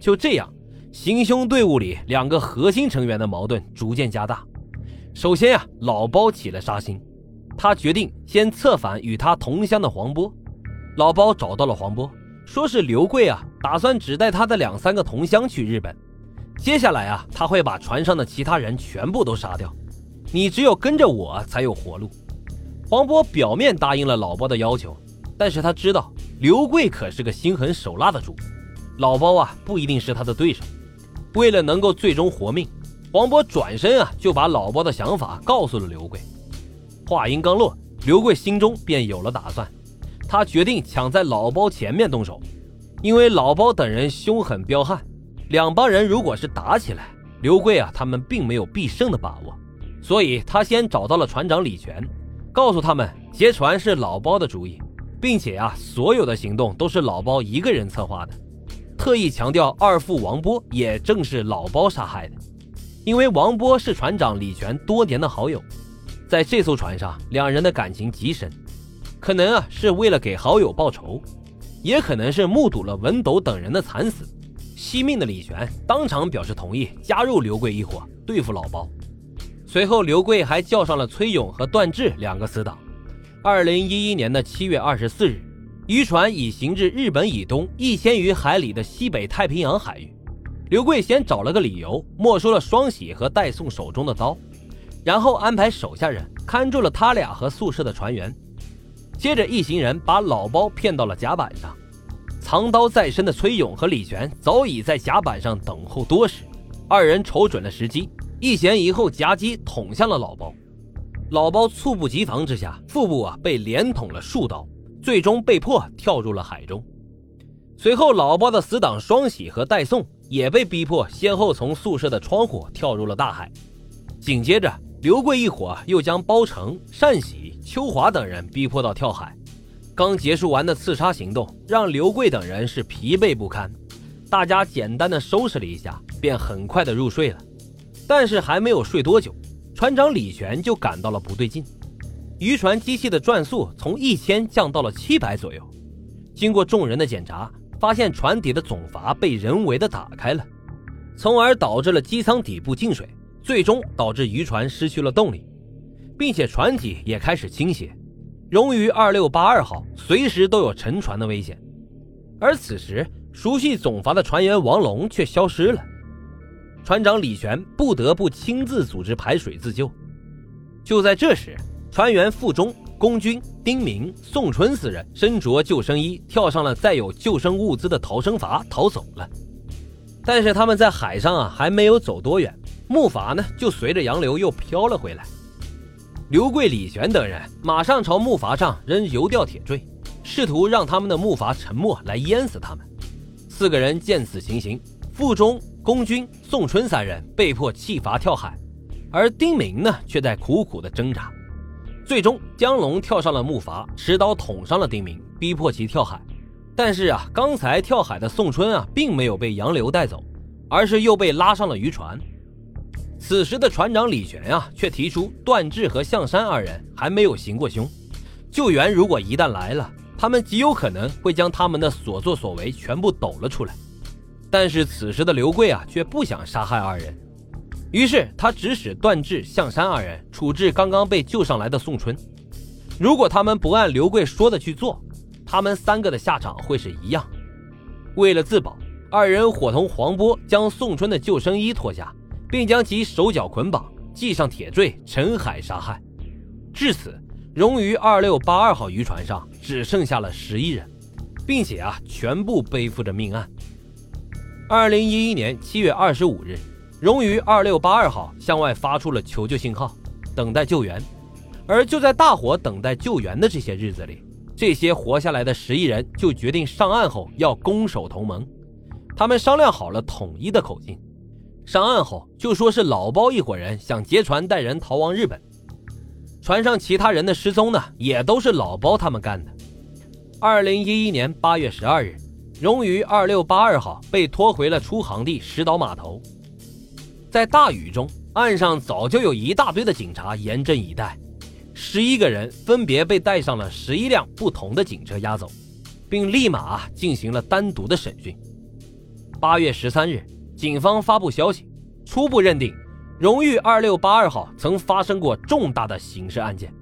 就这样，行凶队伍里两个核心成员的矛盾逐渐加大。首先呀，老包起了杀心，他决定先策反与他同乡的黄波。老包找到了黄波，说是刘贵啊，打算只带他的两三个同乡去日本。接下来啊，他会把船上的其他人全部都杀掉，你只有跟着我才有活路。黄波表面答应了老包的要求，但是他知道刘贵可是个心狠手辣的主，老包啊不一定是他的对手。为了能够最终活命。黄渤转身啊，就把老包的想法告诉了刘贵。话音刚落，刘贵心中便有了打算。他决定抢在老包前面动手，因为老包等人凶狠彪悍，两帮人如果是打起来，刘贵啊他们并没有必胜的把握。所以他先找到了船长李全，告诉他们劫船是老包的主意，并且啊所有的行动都是老包一个人策划的，特意强调二副王波也正是老包杀害的。因为王波是船长李全多年的好友，在这艘船上，两人的感情极深，可能啊是为了给好友报仇，也可能是目睹了文斗等人的惨死，惜命的李全当场表示同意加入刘贵一伙对付老包。随后，刘贵还叫上了崔勇和段志两个死党。二零一一年的七月二十四日，渔船已行至日本以东一千余海里的西北太平洋海域。刘贵先找了个理由，没收了双喜和戴宋手中的刀，然后安排手下人看住了他俩和宿舍的船员。接着，一行人把老包骗到了甲板上，藏刀在身的崔勇和李全早已在甲板上等候多时。二人瞅准了时机，一前一后夹击捅向了老包。老包猝不及防之下，腹部啊被连捅了数刀，最终被迫跳入了海中。随后，老包的死党双喜和戴宋。也被逼迫先后从宿舍的窗户跳入了大海。紧接着，刘贵一伙又将包成、单喜、秋华等人逼迫到跳海。刚结束完的刺杀行动让刘贵等人是疲惫不堪，大家简单的收拾了一下，便很快的入睡了。但是还没有睡多久，船长李全就感到了不对劲，渔船机器的转速从一千降到了七百左右。经过众人的检查。发现船底的总阀被人为的打开了，从而导致了机舱底部进水，最终导致渔船失去了动力，并且船体也开始倾斜，荣于二六八二号随时都有沉船的危险。而此时，熟悉总阀的船员王龙却消失了，船长李全不得不亲自组织排水自救。就在这时，船员傅忠。龚军、丁明、宋春四人身着救生衣，跳上了载有救生物资的逃生筏逃走了。但是他们在海上啊，还没有走多远，木筏呢就随着洋流又飘了回来。刘贵、李玄等人马上朝木筏上扔油吊铁坠，试图让他们的木筏沉没来淹死他们。四个人见此情形，傅忠、龚军、宋春三人被迫弃筏跳海，而丁明呢，却在苦苦的挣扎。最终，江龙跳上了木筏，持刀捅伤了丁明，逼迫其跳海。但是啊，刚才跳海的宋春啊，并没有被洋流带走，而是又被拉上了渔船。此时的船长李玄啊，却提出段志和向山二人还没有行过凶，救援如果一旦来了，他们极有可能会将他们的所作所为全部抖了出来。但是此时的刘贵啊，却不想杀害二人。于是他指使段志、向山二人处置刚刚被救上来的宋春。如果他们不按刘贵说的去做，他们三个的下场会是一样。为了自保，二人伙同黄波将宋春的救生衣脱下，并将其手脚捆绑，系上铁坠，沉海杀害。至此，荣于二六八二号渔船上只剩下了十一人，并且啊，全部背负着命案。二零一一年七月二十五日。荣于二六八二号向外发出了求救信号，等待救援。而就在大伙等待救援的这些日子里，这些活下来的十亿人就决定上岸后要攻守同盟。他们商量好了统一的口径，上岸后就说是老包一伙人想劫船带人逃往日本。船上其他人的失踪呢，也都是老包他们干的。二零一一年八月十二日，荣于二六八二号被拖回了出航地石岛码头。在大雨中，岸上早就有一大堆的警察严阵以待，十一个人分别被带上了十一辆不同的警车押走，并立马进行了单独的审讯。八月十三日，警方发布消息，初步认定荣誉二六八二号曾发生过重大的刑事案件。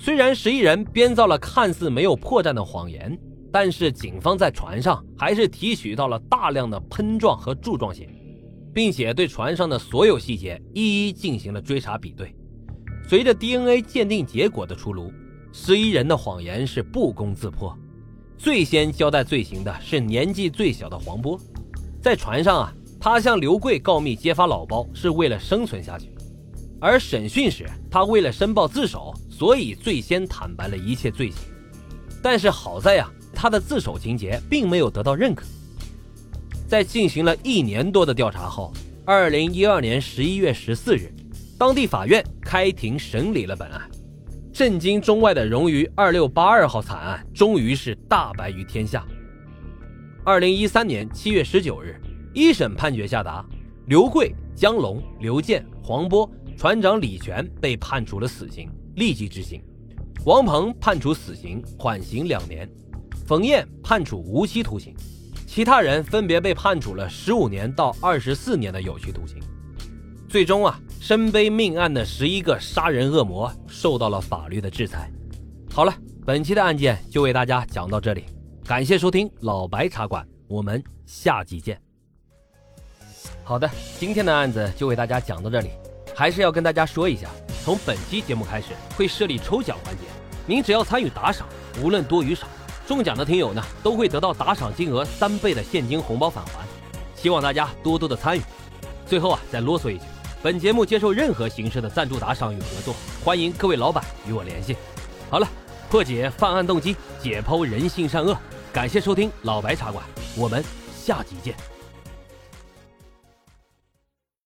虽然十一人编造了看似没有破绽的谎言，但是警方在船上还是提取到了大量的喷撞和柱状血，并且对船上的所有细节一一进行了追查比对。随着 DNA 鉴定结果的出炉，十一人的谎言是不攻自破。最先交代罪行的是年纪最小的黄波，在船上啊，他向刘贵告密揭发老包是为了生存下去，而审讯时他为了申报自首。所以最先坦白了一切罪行，但是好在呀，他的自首情节并没有得到认可。在进行了一年多的调查后，二零一二年十一月十四日，当地法院开庭审理了本案。震惊中外的荣誉二六八二号惨案终于是大白于天下。二零一三年七月十九日，一审判决下达，刘贵、江龙、刘健、黄波、船长李全被判处了死刑。立即执行，王鹏判处死刑，缓刑两年；冯燕判处无期徒刑，其他人分别被判处了十五年到二十四年的有期徒刑。最终啊，身背命案的十一个杀人恶魔受到了法律的制裁。好了，本期的案件就为大家讲到这里，感谢收听老白茶馆，我们下集见。好的，今天的案子就为大家讲到这里，还是要跟大家说一下。从本期节目开始会设立抽奖环节，您只要参与打赏，无论多与少，中奖的听友呢都会得到打赏金额三倍的现金红包返还。希望大家多多的参与。最后啊，再啰嗦一句，本节目接受任何形式的赞助打赏与合作，欢迎各位老板与我联系。好了，破解犯案动机，解剖人性善恶，感谢收听老白茶馆，我们下集见。